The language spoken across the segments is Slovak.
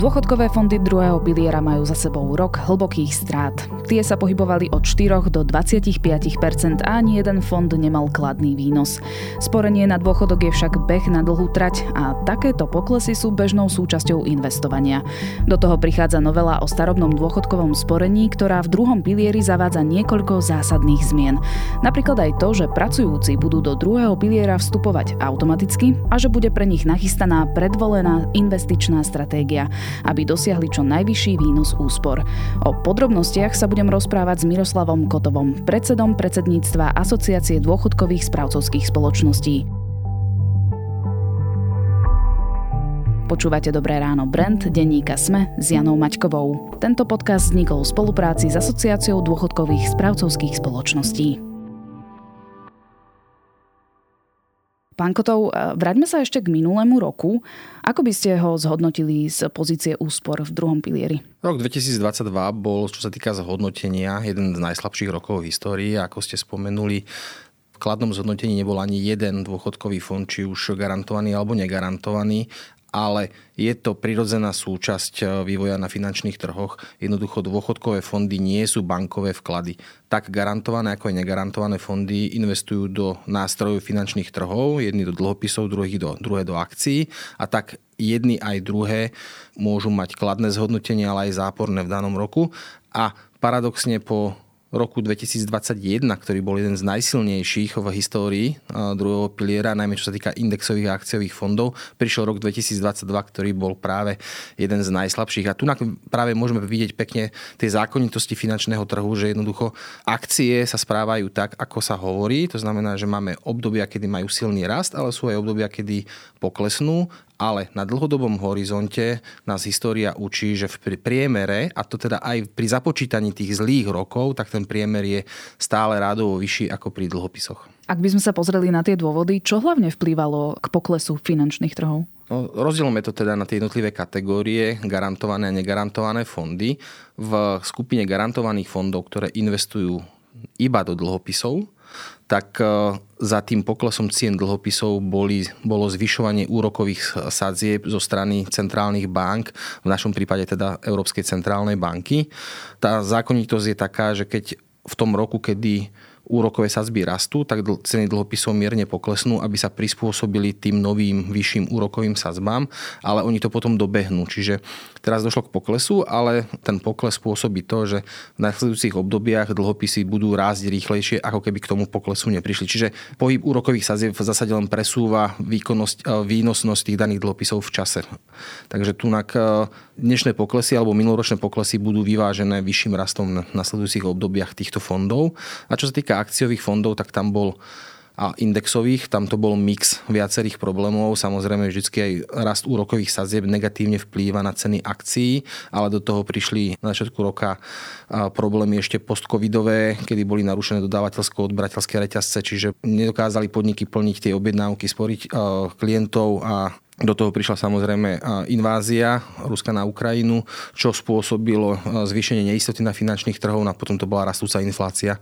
Dôchodkové fondy druhého piliera majú za sebou rok hlbokých strát. Tie sa pohybovali od 4 do 25% a ani jeden fond nemal kladný výnos. Sporenie na dôchodok je však beh na dlhú trať a takéto poklesy sú bežnou súčasťou investovania. Do toho prichádza novela o starobnom dôchodkovom sporení, ktorá v druhom pilieri zavádza niekoľko zásadných zmien. Napríklad aj to, že pracujúci budú do druhého piliera vstupovať automaticky a že bude pre nich nachystaná predvolená investičná stratégia aby dosiahli čo najvyšší výnos úspor. O podrobnostiach sa budem rozprávať s Miroslavom Kotovom, predsedom predsedníctva Asociácie dôchodkových správcovských spoločností. Počúvate Dobré ráno Brand, denníka Sme s Janou Maťkovou. Tento podcast vznikol v spolupráci s Asociáciou dôchodkových správcovských spoločností. Pán Kotov, e, vráťme sa ešte k minulému roku. Ako by ste ho zhodnotili z pozície úspor v druhom pilieri? Rok 2022 bol, čo sa týka zhodnotenia, jeden z najslabších rokov v histórii. Ako ste spomenuli, v kladnom zhodnotení nebol ani jeden dôchodkový fond, či už garantovaný alebo negarantovaný ale je to prirodzená súčasť e, vývoja na finančných trhoch. Jednoducho dôchodkové fondy nie sú bankové vklady. Tak garantované ako aj negarantované fondy investujú do nástrojov finančných trhov, jedni do dlhopisov, druhý do, druhé do akcií a tak jedni aj druhé môžu mať kladné zhodnotenie, ale aj záporné v danom roku. A paradoxne po roku 2021, ktorý bol jeden z najsilnejších v histórii druhého piliera, najmä čo sa týka indexových a akciových fondov. Prišiel rok 2022, ktorý bol práve jeden z najslabších. A tu práve môžeme vidieť pekne tie zákonitosti finančného trhu, že jednoducho akcie sa správajú tak, ako sa hovorí. To znamená, že máme obdobia, kedy majú silný rast, ale sú aj obdobia, kedy poklesnú ale na dlhodobom horizonte nás história učí, že v priemere, a to teda aj pri započítaní tých zlých rokov, tak ten priemer je stále rádovo vyšší ako pri dlhopisoch. Ak by sme sa pozreli na tie dôvody, čo hlavne vplyvalo k poklesu finančných trhov? No, rozdielme to teda na tie jednotlivé kategórie, garantované a negarantované fondy. V skupine garantovaných fondov, ktoré investujú iba do dlhopisov, tak e, za tým poklesom cien dlhopisov boli, bolo zvyšovanie úrokových sadzieb zo strany centrálnych bank, v našom prípade teda Európskej centrálnej banky. Tá zákonitosť je taká, že keď v tom roku, kedy úrokové sadzby rastú, tak ceny dlhopisov mierne poklesnú, aby sa prispôsobili tým novým vyšším úrokovým sadzbám, ale oni to potom dobehnú. Čiže teraz došlo k poklesu, ale ten pokles spôsobí to, že v nasledujúcich obdobiach dlhopisy budú rásť rýchlejšie, ako keby k tomu poklesu neprišli. Čiže pohyb úrokových sadzieb v zásade len presúva výkonnosť, e, výnosnosť tých daných dlhopisov v čase. Takže tu e, dnešné poklesy alebo minuloročné poklesy budú vyvážené vyšším rastom v nasledujúcich obdobiach týchto fondov. A čo sa týka akciových fondov, tak tam bol a indexových, tam to bol mix viacerých problémov. Samozrejme, vždy aj rast úrokových sadzieb negatívne vplýva na ceny akcií, ale do toho prišli na začiatku roka problémy ešte postcovidové, kedy boli narušené dodávateľsko-odberateľské reťazce, čiže nedokázali podniky plniť tie objednávky, sporiť klientov a do toho prišla samozrejme invázia Ruska na Ukrajinu, čo spôsobilo zvýšenie neistoty na finančných trhov a potom to bola rastúca inflácia,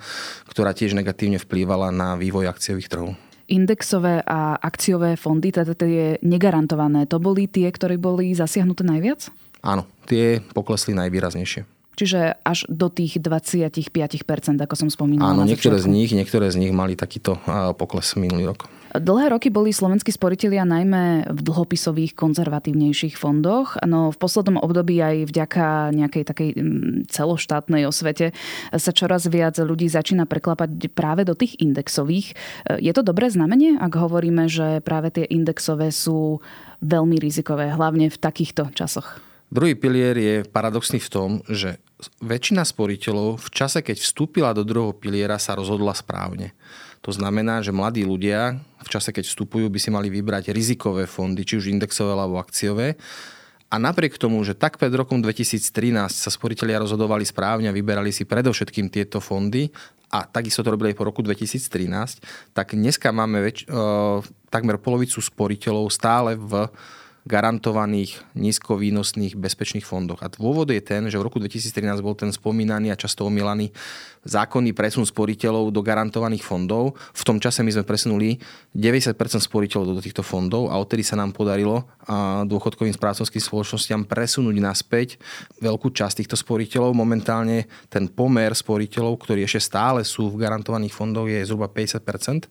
ktorá tiež negatívne vplývala na vývoj akciových trhov indexové a akciové fondy, teda tie negarantované, to boli tie, ktoré boli zasiahnuté najviac? Áno, tie poklesli najvýraznejšie. Čiže až do tých 25%, ako som spomínala. Áno, niektoré z nich, niektoré z nich mali takýto pokles minulý rok. Dlhé roky boli slovenskí sporiteľia najmä v dlhopisových konzervatívnejších fondoch, no v poslednom období aj vďaka nejakej takej mm, celoštátnej osvete sa čoraz viac ľudí začína preklapať práve do tých indexových. Je to dobré znamenie, ak hovoríme, že práve tie indexové sú veľmi rizikové, hlavne v takýchto časoch? Druhý pilier je paradoxný v tom, že väčšina sporiteľov v čase, keď vstúpila do druhého piliera, sa rozhodla správne. To znamená, že mladí ľudia v čase, keď vstupujú, by si mali vybrať rizikové fondy, či už indexové alebo akciové. A napriek tomu, že tak pred rokom 2013 sa sporiteľia rozhodovali správne a vyberali si predovšetkým tieto fondy, a takisto to robili aj po roku 2013, tak dneska máme väč- e, takmer polovicu sporiteľov stále v garantovaných, nízkovýnosných, bezpečných fondoch. A dôvod je ten, že v roku 2013 bol ten spomínaný a často omielaný zákonný presun sporiteľov do garantovaných fondov. V tom čase my sme presunuli 90% sporiteľov do týchto fondov a odtedy sa nám podarilo dôchodkovým správcovským spoločnosťam presunúť naspäť veľkú časť týchto sporiteľov. Momentálne ten pomer sporiteľov, ktorí ešte stále sú v garantovaných fondoch, je zhruba 50%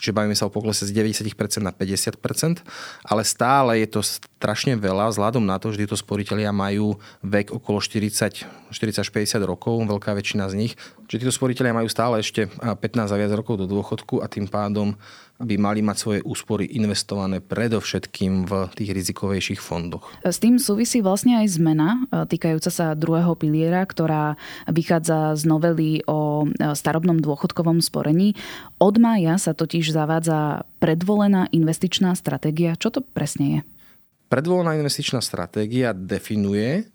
čiže bavíme sa o poklese z 90% na 50%, ale stále je to strašne veľa vzhľadom na to, že títo sporiteľia majú vek okolo 40, 40-50 rokov, veľká väčšina z nich. Čiže títo sporiteľia majú stále ešte 15 a viac rokov do dôchodku a tým pádom by mali mať svoje úspory investované predovšetkým v tých rizikovejších fondoch. S tým súvisí vlastne aj zmena e, týkajúca sa druhého piliera, ktorá vychádza z novely o e, starobnom dôchodkovom sporení. Od mája sa totiž zavádza predvolená investičná stratégia. Čo to presne je? Predvolená investičná stratégia definuje,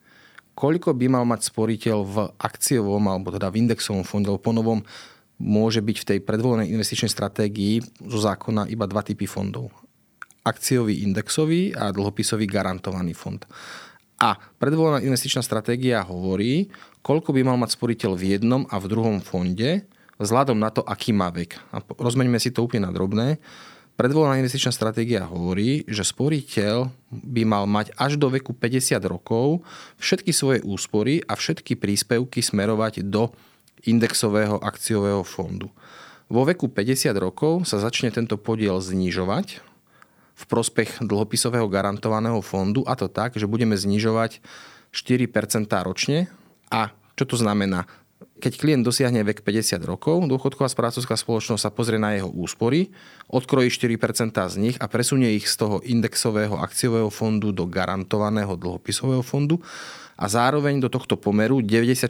koľko by mal mať sporiteľ v akciovom alebo teda v indexovom fonde, alebo po novom môže byť v tej predvolenej investičnej stratégii zo zákona iba dva typy fondov. Akciový indexový a dlhopisový garantovaný fond. A predvolená investičná stratégia hovorí, koľko by mal mať sporiteľ v jednom a v druhom fonde, vzhľadom na to, aký má vek. A rozmeňme si to úplne na drobné. Predvolená investičná stratégia hovorí, že sporiteľ by mal mať až do veku 50 rokov všetky svoje úspory a všetky príspevky smerovať do indexového akciového fondu. Vo veku 50 rokov sa začne tento podiel znižovať v prospech dlhopisového garantovaného fondu a to tak, že budeme znižovať 4% ročne. A čo to znamená? Keď klient dosiahne vek 50 rokov, dôchodková správcovská spoločnosť sa pozrie na jeho úspory, odkrojí 4% z nich a presunie ich z toho indexového akciového fondu do garantovaného dlhopisového fondu a zároveň do tohto pomeru 96%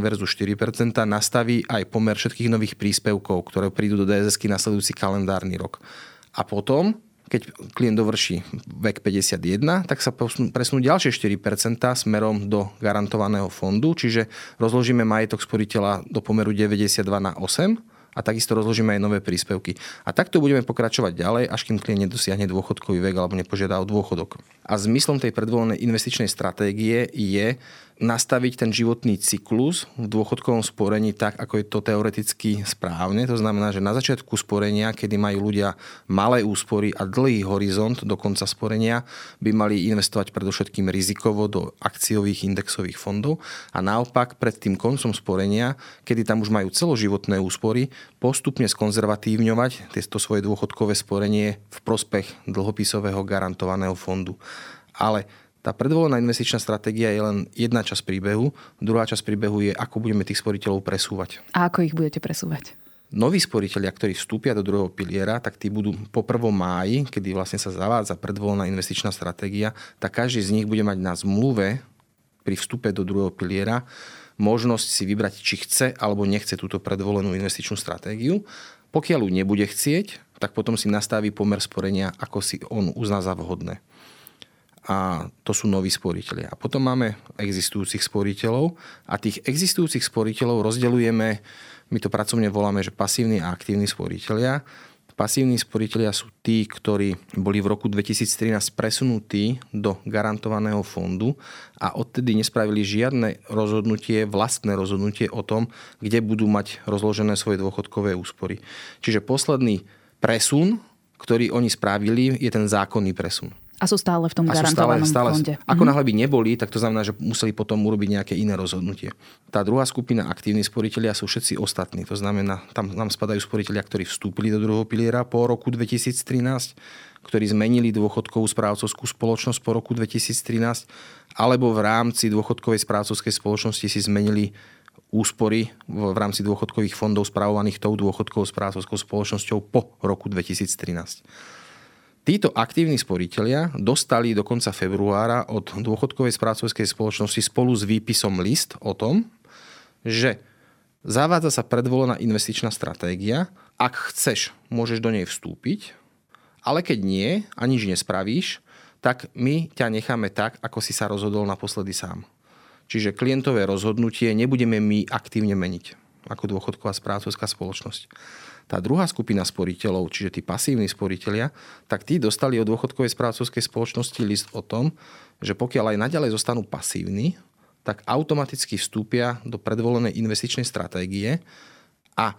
versus 4% nastaví aj pomer všetkých nových príspevkov, ktoré prídu do DSS nasledujúci kalendárny rok. A potom, keď klient dovrší vek 51, tak sa presnú ďalšie 4% smerom do garantovaného fondu, čiže rozložíme majetok sporiteľa do pomeru 92 na 8 a takisto rozložíme aj nové príspevky. A takto budeme pokračovať ďalej, až kým klient nedosiahne dôchodkový vek alebo nepožiada o dôchodok. A zmyslom tej predvolenej investičnej stratégie je nastaviť ten životný cyklus v dôchodkovom sporení tak, ako je to teoreticky správne. To znamená, že na začiatku sporenia, kedy majú ľudia malé úspory a dlhý horizont do konca sporenia, by mali investovať predovšetkým rizikovo do akciových indexových fondov a naopak pred tým koncom sporenia, kedy tam už majú celoživotné úspory, postupne skonzervatívňovať tieto svoje dôchodkové sporenie v prospech dlhopisového garantovaného fondu. Ale tá predvolená investičná stratégia je len jedna časť príbehu. Druhá časť príbehu je, ako budeme tých sporiteľov presúvať. A ako ich budete presúvať? Noví sporiteľia, ktorí vstúpia do druhého piliera, tak tí budú po 1. máji, kedy vlastne sa zavádza predvolená investičná stratégia, tak každý z nich bude mať na zmluve pri vstupe do druhého piliera možnosť si vybrať, či chce alebo nechce túto predvolenú investičnú stratégiu. Pokiaľ ju nebude chcieť, tak potom si nastaví pomer sporenia, ako si on uzná za vhodné a to sú noví sporiteľia. A potom máme existujúcich sporiteľov a tých existujúcich sporiteľov rozdeľujeme, my to pracovne voláme, že pasívni a aktívni sporiteľia. Pasívni sporiteľia sú tí, ktorí boli v roku 2013 presunutí do garantovaného fondu a odtedy nespravili žiadne rozhodnutie, vlastné rozhodnutie o tom, kde budú mať rozložené svoje dôchodkové úspory. Čiže posledný presun, ktorý oni spravili, je ten zákonný presun. A sú stále v tom a garantovanom stále, stále, fonde. Ako mm-hmm. náhle by neboli, tak to znamená, že museli potom urobiť nejaké iné rozhodnutie. Tá druhá skupina aktívni sporiteľia sú všetci ostatní. To znamená, tam nám spadajú sporiteľia, ktorí vstúpili do druhého piliera po roku 2013, ktorí zmenili dôchodkovú správcovskú spoločnosť po roku 2013, alebo v rámci dôchodkovej správcovskej spoločnosti si zmenili úspory v rámci dôchodkových fondov spravovaných tou dôchodkovou správcovskou spoločnosťou po roku 2013. Títo aktívni sporiteľia dostali do konca februára od dôchodkovej správcovskej spoločnosti spolu s výpisom list o tom, že zavádza sa predvolená investičná stratégia. Ak chceš, môžeš do nej vstúpiť, ale keď nie a nič nespravíš, tak my ťa necháme tak, ako si sa rozhodol naposledy sám. Čiže klientové rozhodnutie nebudeme my aktívne meniť ako dôchodková správcovská spoločnosť. Tá druhá skupina sporiteľov, čiže tí pasívni sporiteľia, tak tí dostali od dôchodkovej správcovskej spoločnosti list o tom, že pokiaľ aj naďalej zostanú pasívni, tak automaticky vstúpia do predvolenej investičnej stratégie a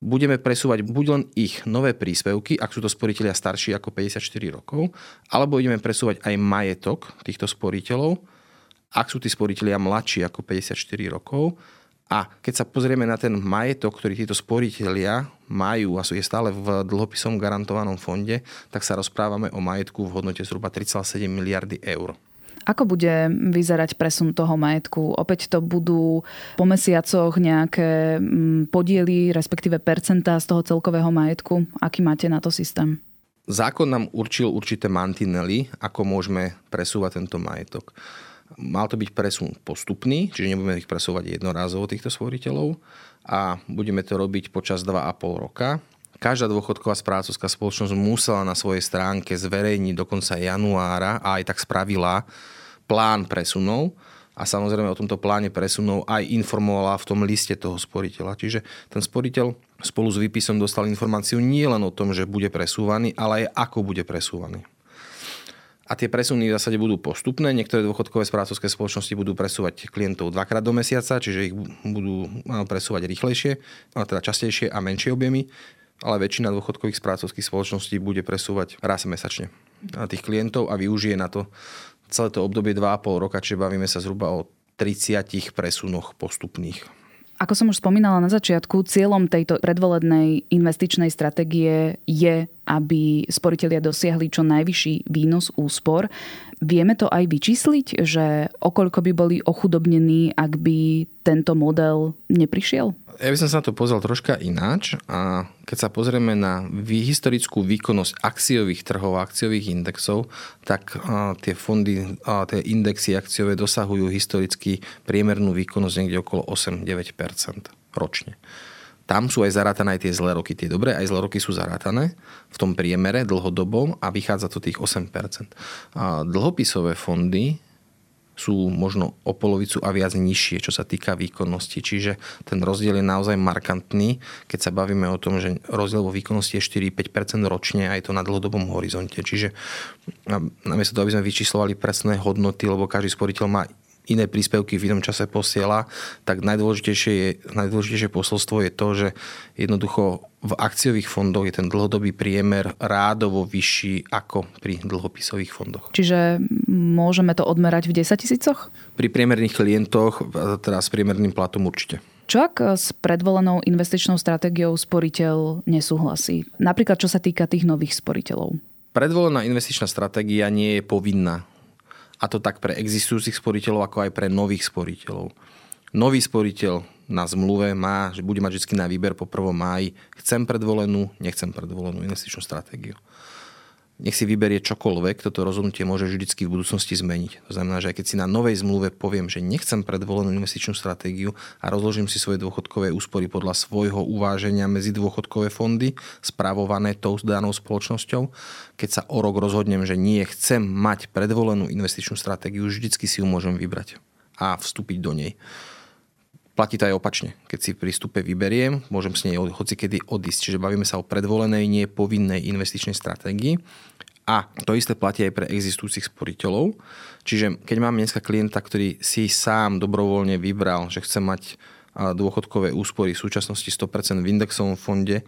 budeme presúvať buď len ich nové príspevky, ak sú to sporiteľia starší ako 54 rokov, alebo ideme presúvať aj majetok týchto sporiteľov, ak sú tí sporiteľia mladší ako 54 rokov. A keď sa pozrieme na ten majetok, ktorý títo sporiteľia majú a sú je stále v dlhopisom garantovanom fonde, tak sa rozprávame o majetku v hodnote zhruba 3,7 miliardy eur. Ako bude vyzerať presun toho majetku? Opäť to budú po mesiacoch nejaké mm, podiely, respektíve percentá z toho celkového majetku? Aký máte na to systém? Zákon nám určil určité mantinely, ako môžeme presúvať tento majetok. Mal to byť presun postupný, čiže nebudeme ich presúvať jednorázovo týchto stvoriteľov a budeme to robiť počas 2,5 roka. Každá dôchodková správcovská spoločnosť musela na svojej stránke zverejniť do konca januára a aj tak spravila plán presunov a samozrejme o tomto pláne presunov aj informovala v tom liste toho sporiteľa. Čiže ten sporiteľ spolu s výpisom dostal informáciu nie len o tom, že bude presúvaný, ale aj ako bude presúvaný. A tie presuny v zásade budú postupné. Niektoré dôchodkové správcovské spoločnosti budú presúvať klientov dvakrát do mesiaca, čiže ich budú presúvať rýchlejšie, teda častejšie a menšie objemy, ale väčšina dôchodkových správcovských spoločností bude presúvať raz mesačne tých klientov a využije na to celé to obdobie 2,5 roka, čiže bavíme sa zhruba o 30 presunoch postupných. Ako som už spomínala na začiatku, cieľom tejto predvolednej investičnej stratégie je, aby sporiteľia dosiahli čo najvyšší výnos úspor. Vieme to aj vyčísliť, že okoľko by boli ochudobnení, ak by tento model neprišiel? Ja by som sa na to pozrel troška ináč a keď sa pozrieme na historickú výkonnosť akciových trhov, akciových indexov, tak tie fondy, tie indexy akciové dosahujú historicky priemernú výkonnosť niekde okolo 8-9% ročne. Tam sú aj zarátané aj tie zlé roky. Tie dobré aj zlé roky sú zarátané v tom priemere dlhodobom a vychádza to tých 8%. A dlhopisové fondy sú možno o polovicu a viac nižšie, čo sa týka výkonnosti. Čiže ten rozdiel je naozaj markantný, keď sa bavíme o tom, že rozdiel vo výkonnosti je 4-5% ročne aj to na dlhodobom horizonte. Čiže namiesto toho, aby sme vyčíslovali presné hodnoty, lebo každý sporiteľ má iné príspevky v inom čase posiela, tak najdôležitejšie, je, najdôležitejšie posolstvo je to, že jednoducho v akciových fondoch je ten dlhodobý priemer rádovo vyšší ako pri dlhopisových fondoch. Čiže môžeme to odmerať v 10 tisícoch? Pri priemerných klientoch, teda s priemerným platom určite. Čo ak s predvolenou investičnou stratégiou sporiteľ nesúhlasí? Napríklad čo sa týka tých nových sporiteľov. Predvolená investičná stratégia nie je povinná a to tak pre existujúcich sporiteľov, ako aj pre nových sporiteľov. Nový sporiteľ na zmluve má, že bude mať vždy na výber po 1. máji. Chcem predvolenú, nechcem predvolenú investičnú stratégiu nech si vyberie čokoľvek, toto rozhodnutie môže vždycky v budúcnosti zmeniť. To znamená, že aj keď si na novej zmluve poviem, že nechcem predvolenú investičnú stratégiu a rozložím si svoje dôchodkové úspory podľa svojho uváženia medzi dôchodkové fondy, spravované tou danou spoločnosťou, keď sa o rok rozhodnem, že nie chcem mať predvolenú investičnú stratégiu, vždycky si ju môžem vybrať a vstúpiť do nej. Platí to aj opačne. Keď si pri stupe vyberiem, môžem s nej hoci kedy odísť. Čiže bavíme sa o predvolenej, nie povinnej investičnej stratégii. A to isté platí aj pre existujúcich sporiteľov. Čiže keď mám dneska klienta, ktorý si sám dobrovoľne vybral, že chce mať dôchodkové úspory v súčasnosti 100% v indexovom fonde,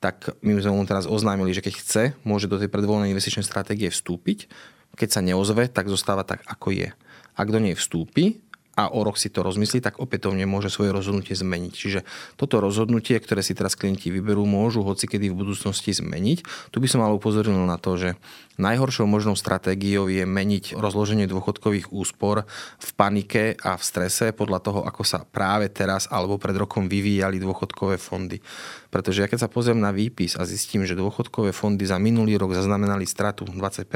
tak my sme mu teraz oznámili, že keď chce, môže do tej predvolenej investičnej stratégie vstúpiť. Keď sa neozve, tak zostáva tak, ako je. Ak do nej vstúpi, a o rok si to rozmyslí, tak opätovne môže svoje rozhodnutie zmeniť. Čiže toto rozhodnutie, ktoré si teraz klienti vyberú, môžu hocikedy v budúcnosti zmeniť. Tu by som ale upozornil na to, že Najhoršou možnou stratégiou je meniť rozloženie dôchodkových úspor v panike a v strese podľa toho, ako sa práve teraz alebo pred rokom vyvíjali dôchodkové fondy. Pretože ja keď sa pozriem na výpis a zistím, že dôchodkové fondy za minulý rok zaznamenali stratu 20%,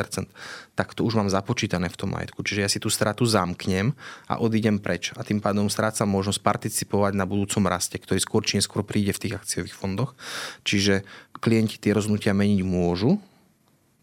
tak to už mám započítané v tom majetku. Čiže ja si tú stratu zamknem a odídem preč. A tým pádom strácam možnosť participovať na budúcom raste, ktorý skôr či neskôr príde v tých akciových fondoch. Čiže klienti tie rozhodnutia meniť môžu,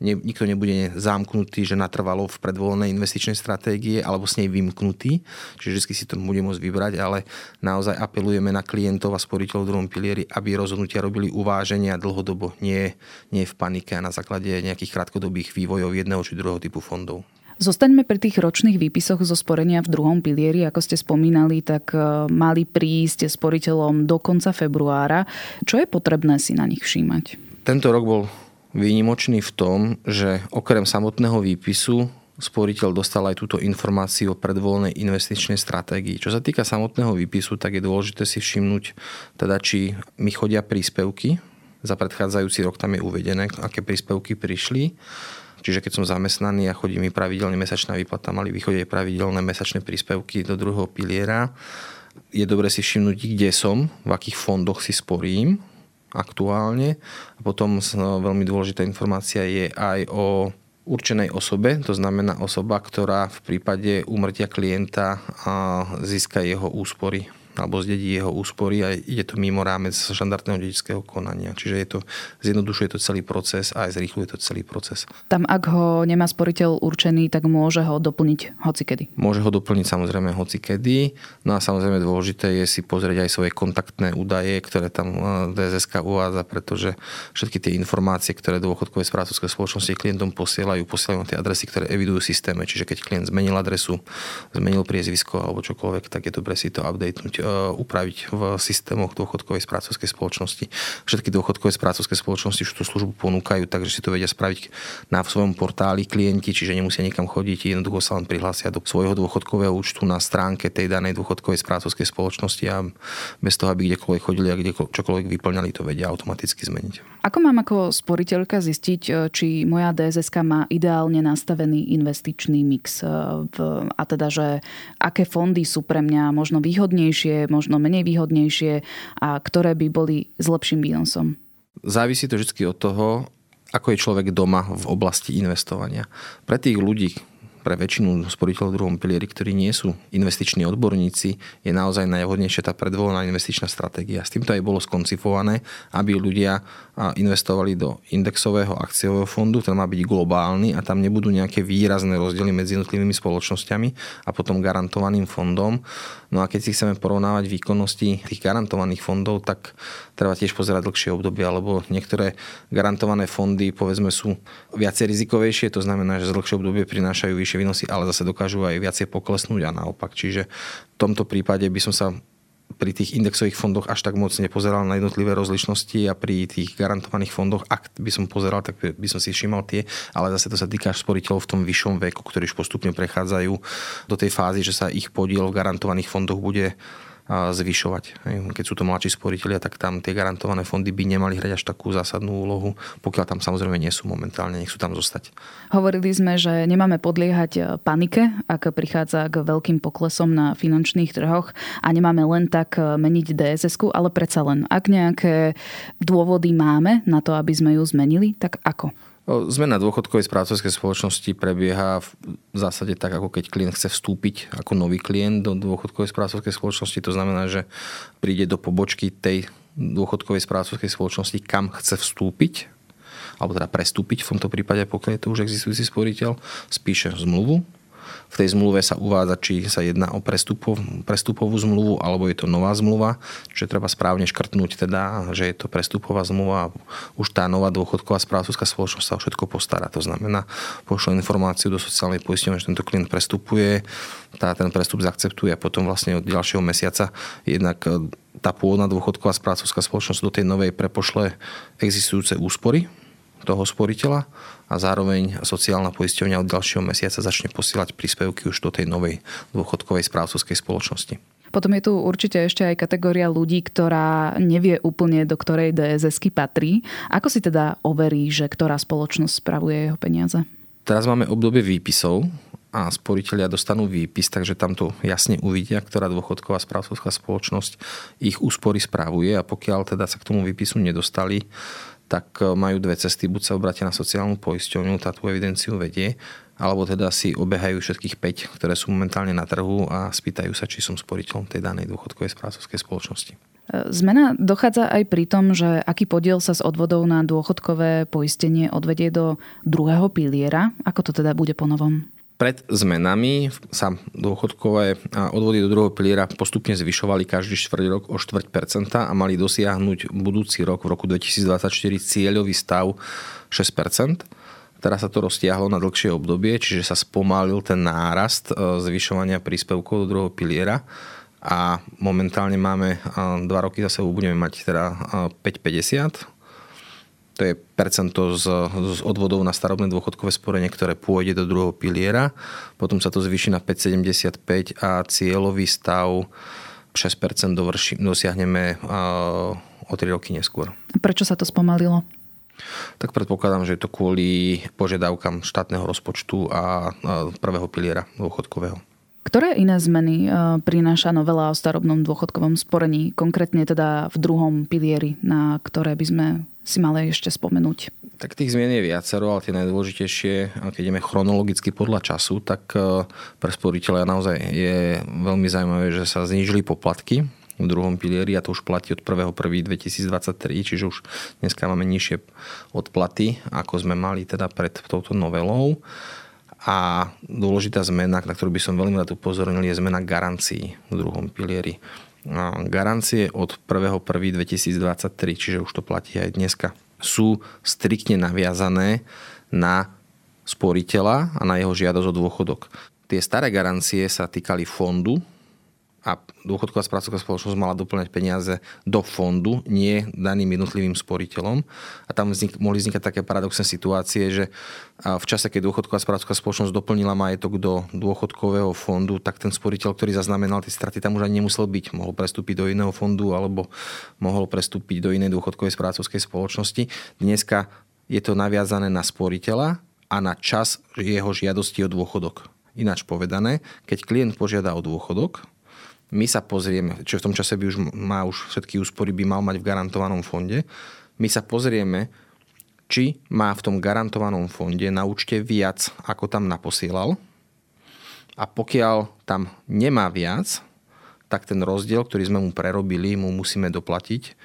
nikto nebude zamknutý, že natrvalo v predvolenej investičnej stratégie alebo s nej vymknutý, čiže vždy si to bude môcť vybrať, ale naozaj apelujeme na klientov a sporiteľov v druhom pilieri, aby rozhodnutia robili uváženia dlhodobo, nie, nie v panike a na základe nejakých krátkodobých vývojov jedného či druhého typu fondov. Zostaňme pri tých ročných výpisoch zo sporenia v druhom pilieri. Ako ste spomínali, tak e, mali prísť sporiteľom do konca februára. Čo je potrebné si na nich všímať? Tento rok bol výnimočný v tom, že okrem samotného výpisu sporiteľ dostal aj túto informáciu o predvolenej investičnej stratégii. Čo sa týka samotného výpisu, tak je dôležité si všimnúť, teda, či mi chodia príspevky. Za predchádzajúci rok tam je uvedené, aké príspevky prišli. Čiže keď som zamestnaný a chodí mi pravidelne mesačná výplata, mali vychodiť pravidelné mesačné príspevky do druhého piliera. Je dobre si všimnúť, kde som, v akých fondoch si sporím, aktuálne. A potom veľmi dôležitá informácia je aj o určenej osobe, to znamená osoba, ktorá v prípade úmrtia klienta získa jeho úspory alebo zdedí jeho úspory a ide to mimo rámec štandardného dedičského konania. Čiže je to, zjednodušuje to celý proces a aj zrýchluje to celý proces. Tam, ak ho nemá sporiteľ určený, tak môže ho doplniť hocikedy? Môže ho doplniť samozrejme hocikedy. No a samozrejme dôležité je si pozrieť aj svoje kontaktné údaje, ktoré tam e, DSSK uvádza, pretože všetky tie informácie, ktoré dôchodkové správcovské spoločnosti klientom posielajú, posielajú na tie adresy, ktoré evidujú systéme. Čiže keď klient zmenil adresu, zmenil priezvisko alebo čokoľvek, tak je dobre si to updatenúť E, upraviť v systémoch dôchodkovej správcovskej spoločnosti. Všetky dôchodkové správcovské spoločnosti už tú službu ponúkajú, takže si to vedia spraviť na svojom portáli klienti, čiže nemusia nikam chodiť, jednoducho sa len prihlásia do svojho dôchodkového účtu na stránke tej danej dôchodkovej správcovskej spoločnosti a bez toho, aby kdekoľvek chodili a kde čokoľvek vyplňali, to vedia automaticky zmeniť. Ako mám ako sporiteľka zistiť, e, či moja DSSK má ideálne nastavený investičný mix e, a teda, že aké fondy sú pre mňa možno výhodnejšie, možno menej výhodnejšie a ktoré by boli s lepším výnosom? Závisí to vždy od toho, ako je človek doma v oblasti investovania. Pre tých ľudí, pre väčšinu sporiteľov v druhom pilieri, ktorí nie sú investiční odborníci, je naozaj najvhodnejšia tá predvolená investičná stratégia. S týmto aj bolo skoncipované, aby ľudia investovali do indexového akciového fondu, ktorý má byť globálny a tam nebudú nejaké výrazné rozdiely medzi jednotlivými spoločnosťami a potom garantovaným fondom. No a keď si chceme porovnávať výkonnosti tých garantovaných fondov, tak treba tiež pozerať dlhšie obdobie, alebo niektoré garantované fondy povedzme sú viacej rizikovejšie, to znamená, že z dlhšie obdobie prinášajú vyššie výnosy, ale zase dokážu aj viacej poklesnúť a naopak. Čiže v tomto prípade by som sa pri tých indexových fondoch až tak moc nepozeral na jednotlivé rozlišnosti a pri tých garantovaných fondoch, ak by som pozeral, tak by som si všimal tie, ale zase to sa týka sporiteľov v tom vyššom veku, ktorí už postupne prechádzajú do tej fázy, že sa ich podiel v garantovaných fondoch bude zvyšovať. Keď sú to mladší sporiteľia, tak tam tie garantované fondy by nemali hrať až takú zásadnú úlohu, pokiaľ tam samozrejme nie sú momentálne, nech sú tam zostať. Hovorili sme, že nemáme podliehať e, panike, ak prichádza k veľkým poklesom na finančných trhoch a nemáme len tak e, meniť dss ale predsa len, ak nejaké dôvody máme na to, aby sme ju zmenili, tak ako? Zmena dôchodkovej správcovskej spoločnosti prebieha v zásade tak, ako keď klient chce vstúpiť ako nový klient do dôchodkovej správcovskej spoločnosti. To znamená, že príde do pobočky tej dôchodkovej správcovskej spoločnosti, kam chce vstúpiť, alebo teda prestúpiť v tomto prípade, pokiaľ je to už existujúci sporiteľ, spíše zmluvu v tej zmluve sa uvádza, či sa jedná o prestupov, prestupovú zmluvu alebo je to nová zmluva, čiže treba správne škrtnúť teda, že je to prestupová zmluva a už tá nová dôchodková správcovská spoločnosť sa o všetko postará. To znamená, pošle informáciu do sociálnej poisťovne, že tento klient prestupuje, tá, ten prestup zaakceptuje a potom vlastne od ďalšieho mesiaca jednak e, tá pôvodná dôchodková správcovská spoločnosť do tej novej prepošle existujúce úspory toho sporiteľa a zároveň sociálna poisťovňa od ďalšieho mesiaca začne posielať príspevky už do tej novej dôchodkovej správcovskej spoločnosti. Potom je tu určite ešte aj kategória ľudí, ktorá nevie úplne, do ktorej dss patrí. Ako si teda overí, že ktorá spoločnosť spravuje jeho peniaze? Teraz máme obdobie výpisov a sporiteľia dostanú výpis, takže tam to jasne uvidia, ktorá dôchodková správcovská spoločnosť ich úspory správuje a pokiaľ teda sa k tomu výpisu nedostali, tak e, majú dve cesty. Buď sa obratia na sociálnu poisťovňu, tá tú evidenciu vedie, alebo teda si obehajú všetkých 5, ktoré sú momentálne na trhu a spýtajú sa, či som sporiteľom tej danej dôchodkovej správcovskej spoločnosti. Zmena dochádza aj pri tom, že aký podiel sa z odvodov na dôchodkové poistenie odvedie do druhého piliera. Ako to teda bude po novom? Pred zmenami sa dôchodkové odvody do druhého piliera postupne zvyšovali každý štvrť rok o 4% a mali dosiahnuť budúci rok v roku 2024 cieľový stav 6%. Teraz sa to roztiahlo na dlhšie obdobie, čiže sa spomalil ten nárast e, zvyšovania príspevkov do druhého piliera a momentálne máme 2 e, roky za sebou budeme mať teda 5,50 to je percento z, z odvodov na starobné dôchodkové sporenie, ktoré pôjde do druhého piliera. Potom sa to zvýši na 5,75 a cieľový stav 6% dovrši, dosiahneme o 3 roky neskôr. Prečo sa to spomalilo? Tak predpokladám, že je to kvôli požiadavkám štátneho rozpočtu a prvého piliera dôchodkového. Ktoré iné zmeny prináša novela o starobnom dôchodkovom sporení, konkrétne teda v druhom pilieri, na ktoré by sme si mali ešte spomenúť? Tak tých zmien je viacero, ale tie najdôležitejšie, keď ideme chronologicky podľa času, tak e, pre sporiteľa naozaj je veľmi zaujímavé, že sa znížili poplatky v druhom pilieri a to už platí od 1.1.2023, čiže už dneska máme nižšie odplaty, ako sme mali teda pred touto novelou. A dôležitá zmena, na ktorú by som veľmi rád upozornil, je zmena garancií v druhom pilieri garancie od 1.1.2023, čiže už to platí aj dneska, sú striktne naviazané na sporiteľa a na jeho žiadosť o dôchodok. Tie staré garancie sa týkali fondu, a dôchodková správcovská spoločnosť mala doplňať peniaze do fondu, nie daným jednotlivým sporiteľom. A tam vznik, mohli vznikať také paradoxné situácie, že v čase, keď dôchodková správcovská spoločnosť doplnila majetok do dôchodkového fondu, tak ten sporiteľ, ktorý zaznamenal tie straty, tam už ani nemusel byť. Mohol prestúpiť do iného fondu alebo mohol prestúpiť do inej dôchodkovej správcovskej spoločnosti. Dneska je to naviazané na sporiteľa a na čas jeho žiadosti o dôchodok. Ináč povedané, keď klient požiada o dôchodok, my sa pozrieme, čo v tom čase by už má už všetky úspory by mal mať v garantovanom fonde, my sa pozrieme, či má v tom garantovanom fonde na účte viac, ako tam naposielal. A pokiaľ tam nemá viac, tak ten rozdiel, ktorý sme mu prerobili, mu musíme doplatiť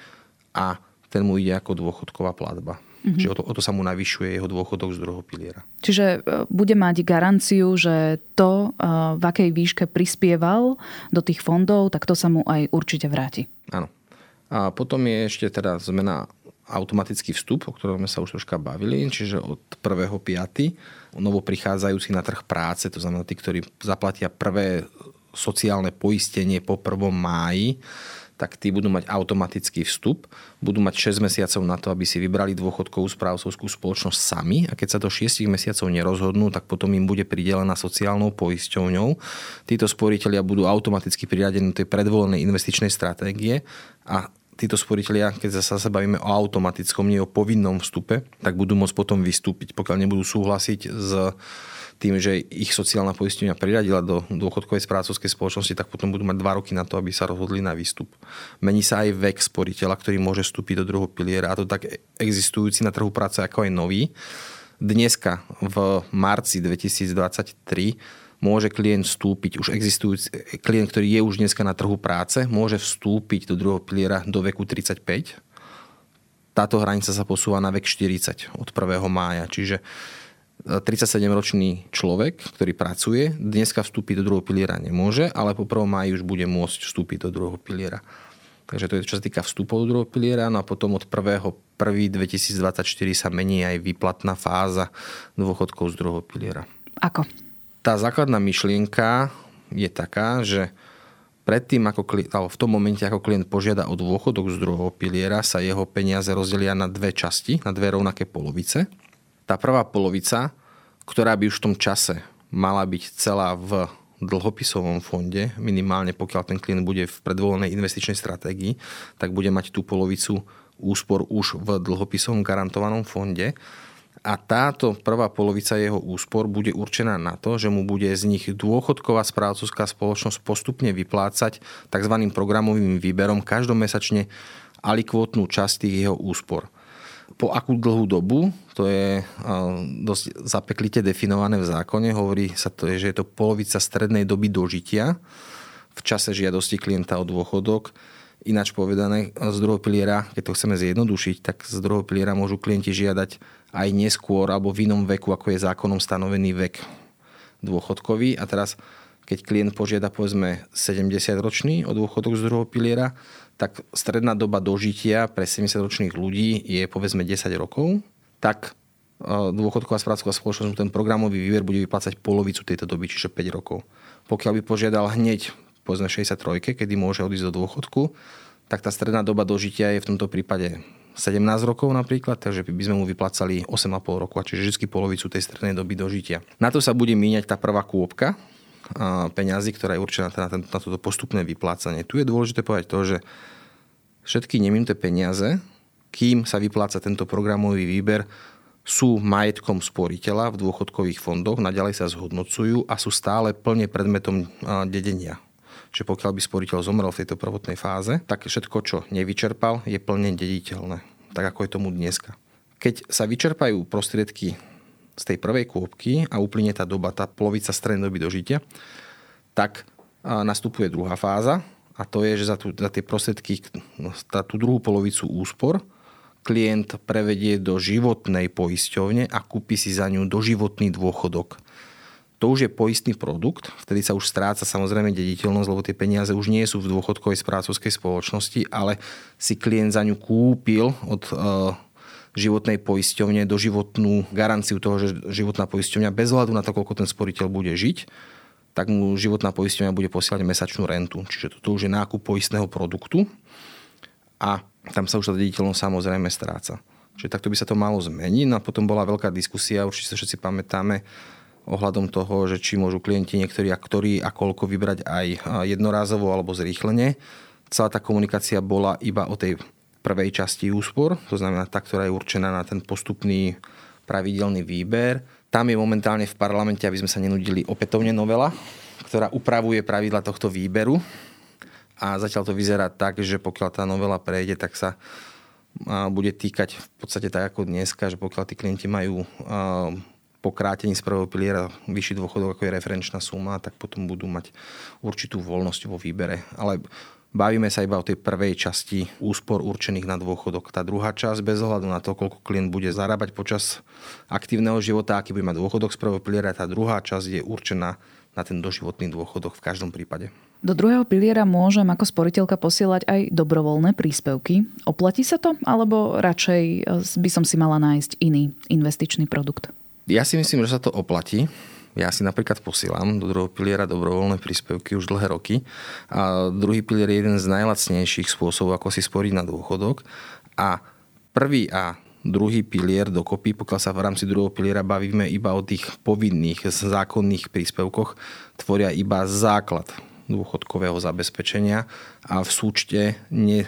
a ten mu ide ako dôchodková platba. Mm-hmm. Čiže o to, o to sa mu navyšuje jeho dôchodok z druhého piliera. Čiže e, bude mať garanciu, že to, e, v akej výške prispieval do tých fondov, tak to sa mu aj určite vráti. Áno. A potom je ešte teda zmena automatický vstup, o ktorom sme sa už troška bavili, čiže od 1.5. novo prichádzajúci na trh práce, to znamená tí, ktorí zaplatia prvé sociálne poistenie po 1. máji, tak tí budú mať automatický vstup, budú mať 6 mesiacov na to, aby si vybrali dôchodkovú správcovskú spoločnosť sami a keď sa do 6 mesiacov nerozhodnú, tak potom im bude pridelená sociálnou poisťovňou. Títo sporiteľia budú automaticky priradení do tej predvolenej investičnej stratégie a títo sporiteľia, keď sa bavíme o automatickom, nie o povinnom vstupe, tak budú môcť potom vystúpiť, pokiaľ nebudú súhlasiť s tým, že ich sociálna poistenia priradila do dôchodkovej správcovskej spoločnosti, tak potom budú mať dva roky na to, aby sa rozhodli na výstup. Mení sa aj vek sporiteľa, ktorý môže vstúpiť do druhého piliera, a to tak existujúci na trhu práce ako aj nový. Dneska v marci 2023 môže klient vstúpiť, už existujúci klient, ktorý je už dneska na trhu práce, môže vstúpiť do druhého piliera do veku 35. Táto hranica sa posúva na vek 40 od 1. mája, čiže 37-ročný človek, ktorý pracuje, dneska vstúpiť do druhého piliera nemôže, ale po 1. máji už bude môcť vstúpiť do druhého piliera. Takže to je čo sa týka vstupov do druhého piliera, no a potom od 1.1.2024 sa mení aj výplatná fáza dôchodkov z druhého piliera. Ako? Tá základná myšlienka je taká, že predtým, ako klient, v tom momente, ako klient požiada o dôchodok z druhého piliera, sa jeho peniaze rozdelia na dve časti, na dve rovnaké polovice tá prvá polovica, ktorá by už v tom čase mala byť celá v dlhopisovom fonde, minimálne pokiaľ ten klient bude v predvolenej investičnej stratégii, tak bude mať tú polovicu úspor už v dlhopisovom garantovanom fonde. A táto prvá polovica jeho úspor bude určená na to, že mu bude z nich dôchodková správcovská spoločnosť postupne vyplácať tzv. programovým výberom každomesačne alikvotnú časť tých jeho úspor po akú dlhú dobu, to je dosť zapeklite definované v zákone, hovorí sa to, že je to polovica strednej doby dožitia v čase žiadosti klienta o dôchodok. Ináč povedané, z druhého piliera, keď to chceme zjednodušiť, tak z druhého piliera môžu klienti žiadať aj neskôr alebo v inom veku, ako je zákonom stanovený vek dôchodkový. A teraz, keď klient požiada povedzme 70 ročný o dôchodok z druhého piliera, tak stredná doba dožitia pre 70-ročných ľudí je povedzme 10 rokov, tak e, dôchodková správcová spoločnosť ten programový výber bude vyplácať polovicu tejto doby, čiže 5 rokov. Pokiaľ by požiadal hneď povedzme 63, kedy môže odísť do dôchodku, tak tá stredná doba dožitia je v tomto prípade 17 rokov napríklad, takže by sme mu vyplácali 8,5 roku, čiže vždy polovicu tej strednej doby dožitia. Na to sa bude míňať tá prvá kôpka, peňazí, ktorá je určená na, na toto postupné vyplácanie. Tu je dôležité povedať to, že všetky neminuté peniaze, kým sa vypláca tento programový výber, sú majetkom sporiteľa v dôchodkových fondoch, naďalej sa zhodnocujú a sú stále plne predmetom dedenia. Čiže pokiaľ by sporiteľ zomrel v tejto prvotnej fáze, tak všetko, čo nevyčerpal, je plne dediteľné. Tak ako je tomu dneska. Keď sa vyčerpajú prostriedky z tej prvej kôpky a uplynie tá doba, tá polovica strednej dožitia, tak nastupuje druhá fáza a to je, že za, tú, za tie prostriedky, za tú druhú polovicu úspor klient prevedie do životnej poisťovne a kúpi si za ňu doživotný dôchodok. To už je poistný produkt, vtedy sa už stráca samozrejme dediteľnosť, lebo tie peniaze už nie sú v dôchodkovej správcovskej spoločnosti, ale si klient za ňu kúpil od uh, životnej poisťovne doživotnú garanciu toho, že životná poisťovňa bez hľadu na to, koľko ten sporiteľ bude žiť, tak mu životná poisťovňa bude posielať mesačnú rentu. Čiže toto už je nákup poistného produktu a tam sa už tá dediteľnosť samozrejme stráca. Čiže takto by sa to malo zmeniť. No a potom bola veľká diskusia, určite sa všetci pamätáme, ohľadom toho, že či môžu klienti niektorí a ktorí a koľko vybrať aj jednorázovo alebo zrýchlenie. Celá tá komunikácia bola iba o tej prvej časti úspor, to znamená tá, ktorá je určená na ten postupný pravidelný výber. Tam je momentálne v parlamente, aby sme sa nenudili, opätovne novela, ktorá upravuje pravidla tohto výberu. A zatiaľ to vyzerá tak, že pokiaľ tá novela prejde, tak sa bude týkať v podstate tak ako dneska, že pokiaľ tí klienti majú po krátení z prvého piliera vyšší dôchodok ako je referenčná suma, tak potom budú mať určitú voľnosť vo výbere. Ale Bavíme sa iba o tej prvej časti úspor určených na dôchodok. Tá druhá časť, bez ohľadu na to, koľko klient bude zarábať počas aktívneho života, aký bude mať dôchodok z prvého piliera, tá druhá časť je určená na ten doživotný dôchodok v každom prípade. Do druhého piliera môžem ako sporiteľka posielať aj dobrovoľné príspevky. Oplatí sa to, alebo radšej eh, by som si mala nájsť iný investičný produkt? Ja si myslím, že sa to oplatí ja si napríklad posielam do druhého piliera dobrovoľné príspevky už dlhé roky. A druhý pilier je jeden z najlacnejších spôsobov, ako si sporiť na dôchodok. A prvý a druhý pilier dokopy, pokiaľ sa v rámci druhého piliera bavíme iba o tých povinných zákonných príspevkoch, tvoria iba základ dôchodkového zabezpečenia a v súčte ne,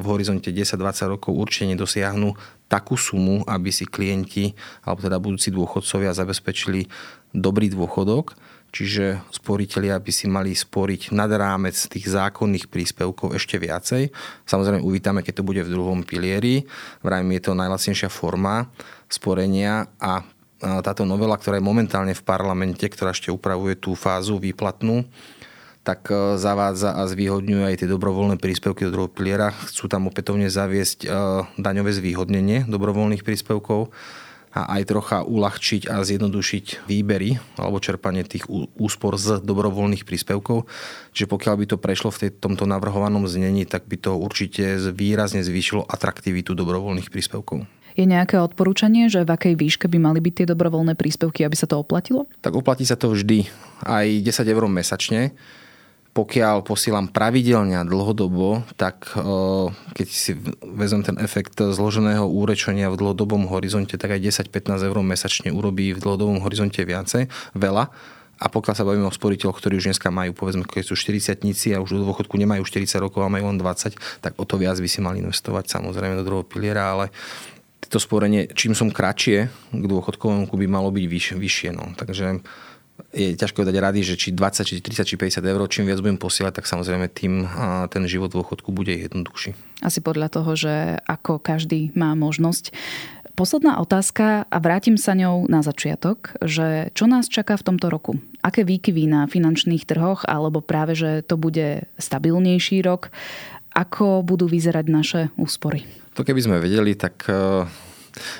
v horizonte 10-20 rokov určite nedosiahnu takú sumu, aby si klienti alebo teda budúci dôchodcovia zabezpečili dobrý dôchodok, čiže sporiteľia by si mali sporiť nad rámec tých zákonných príspevkov ešte viacej. Samozrejme uvítame, keď to bude v druhom pilieri. Vrajme, je to najlacnejšia forma sporenia a táto novela, ktorá je momentálne v parlamente, ktorá ešte upravuje tú fázu výplatnú, tak e, zavádza a zvýhodňuje aj tie dobrovoľné príspevky do druhého piliera. Chcú tam opätovne zaviesť e, daňové zvýhodnenie dobrovoľných príspevkov a aj trocha uľahčiť a zjednodušiť výbery alebo čerpanie tých úspor z dobrovoľných príspevkov. Čiže pokiaľ by to prešlo v tej, tomto navrhovanom znení, tak by to určite výrazne zvýšilo atraktivitu dobrovoľných príspevkov. Je nejaké odporúčanie, že v akej výške by mali byť tie dobrovoľné príspevky, aby sa to oplatilo? Tak oplatí sa to vždy aj 10 eur mesačne pokiaľ posielam pravidelne a dlhodobo, tak keď si vezmem ten efekt zloženého úrečenia v dlhodobom horizonte, tak aj 10-15 eur mesačne urobí v dlhodobom horizonte viacej, veľa. A pokiaľ sa bavíme o sporiteľoch, ktorí už dneska majú, povedzme, keď sú 40 a už do dôchodku nemajú 40 rokov a majú len 20, tak o to viac by si mali investovať samozrejme do druhého piliera, ale to sporenie, čím som kratšie k dôchodkovému by malo byť vyš, vyššie. No. Takže je ťažko dať rady, že či 20, či 30, či 50 eur, čím viac budem posielať, tak samozrejme tým ten život dôchodku bude jednoduchší. Asi podľa toho, že ako každý má možnosť. Posledná otázka a vrátim sa ňou na začiatok, že čo nás čaká v tomto roku? Aké výkyvy na finančných trhoch, alebo práve, že to bude stabilnejší rok? Ako budú vyzerať naše úspory? To keby sme vedeli, tak eh,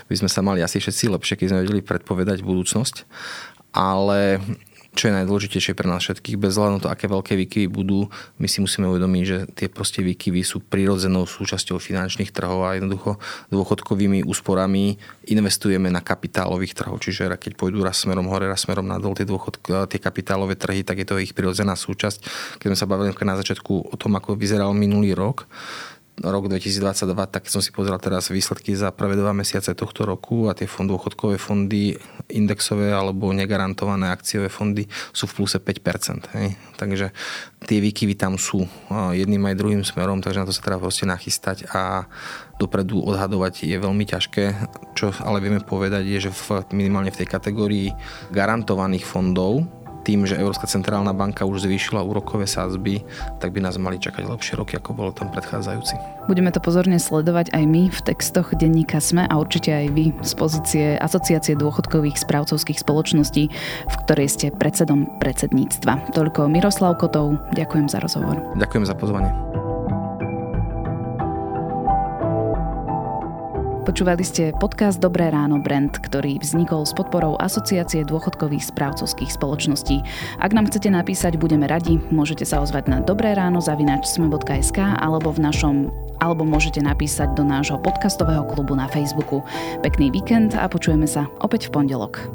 by sme sa mali asi všetci lepšie, keď sme vedeli predpovedať budúcnosť. Ale čo je najdôležitejšie pre nás všetkých, bez hľadu na to, aké veľké výkyvy budú, my si musíme uvedomiť, že tie proste výkyvy sú prirodzenou súčasťou finančných trhov a jednoducho dôchodkovými úsporami investujeme na kapitálových trhov. Čiže keď pôjdu raz smerom hore, raz smerom nadol tie, dôchod, tie kapitálové trhy, tak je to ich prirodzená súčasť. Keď sme sa bavili na začiatku o tom, ako vyzeral minulý rok, rok 2022, tak som si pozrel teraz výsledky za prvé dva mesiace tohto roku a tie fond, dôchodkové fondy, indexové alebo negarantované akciové fondy sú v pluse 5%. Hej. Takže tie výkyvy tam sú jedným aj druhým smerom, takže na to sa treba proste nachystať a dopredu odhadovať je veľmi ťažké. Čo ale vieme povedať je, že v, minimálne v tej kategórii garantovaných fondov tým, že Európska centrálna banka už zvýšila úrokové sázby, tak by nás mali čakať lepšie roky, ako bolo tam predchádzajúci. Budeme to pozorne sledovať aj my v textoch denníka SME a určite aj vy z pozície Asociácie dôchodkových správcovských spoločností, v ktorej ste predsedom predsedníctva. Toľko Miroslav Kotov, ďakujem za rozhovor. Ďakujem za pozvanie. Počúvali ste podcast Dobré ráno Brand, ktorý vznikol s podporou Asociácie dôchodkových správcovských spoločností. Ak nám chcete napísať, budeme radi. Môžete sa ozvať na dobré ráno sme.sk alebo v našom alebo môžete napísať do nášho podcastového klubu na Facebooku. Pekný víkend a počujeme sa opäť v pondelok.